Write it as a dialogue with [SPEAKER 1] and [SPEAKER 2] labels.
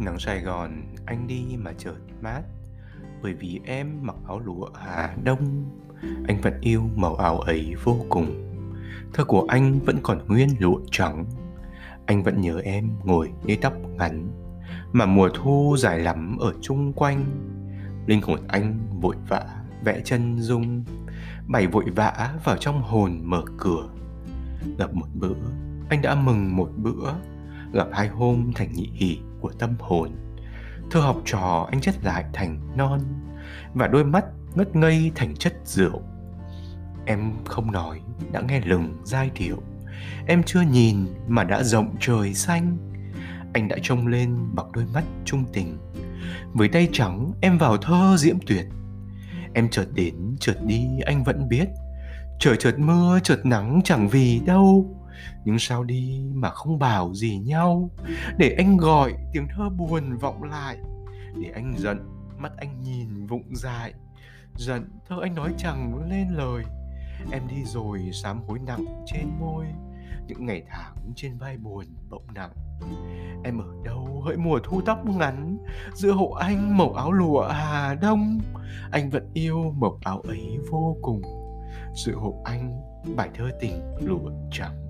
[SPEAKER 1] nắng Sài Gòn, anh đi mà chợt mát. Bởi vì em mặc áo lụa Hà Đông. Anh vẫn yêu màu áo ấy vô cùng. Thơ của anh vẫn còn nguyên lụa trắng. Anh vẫn nhớ em ngồi đi tóc ngắn. Mà mùa thu dài lắm ở chung quanh. Linh hồn anh vội vã, vẽ chân dung. Bảy vội vã vào trong hồn mở cửa. Gặp một bữa, Anh đã mừng một bữa. Gặp hai hôm thành nhị hỷ của tâm hồn. Thơ học trò anh chất lại thành non Và đôi mắt ngất ngây thành chất rượu. Em không nói, đã nghe lừng giai điệu. Em chưa nhìn mà đã rộng trời xanh. Anh đã trông lên bằng đôi mắt trung tình. Với tay trắng, em vào thơ diễm tuyệt. Em chợt đến, chợt đi, anh vẫn biết. Trời chợt mưa, chợt nắng, chẳng vì đâu. Nhưng sao đi mà không bảo gì nhau? Để anh gọi, tiếng thơ buồn vọng lại. Để anh giận, mắt anh nhìn vụng dài Giận, thơ anh nói chẳng lên lời. Em đi rồi, sám hối nặng trên môi. Những ngày tháng trên vai buồn bỗng nặng. Em ở đâu? Hỡi mùa thu tóc ngắn. Giữa hộ anh màu áo lụa Hà Đông. Anh vẫn yêu màu áo ấy vô cùng. Sự hộ anh, bài thơ tình lụa trắng.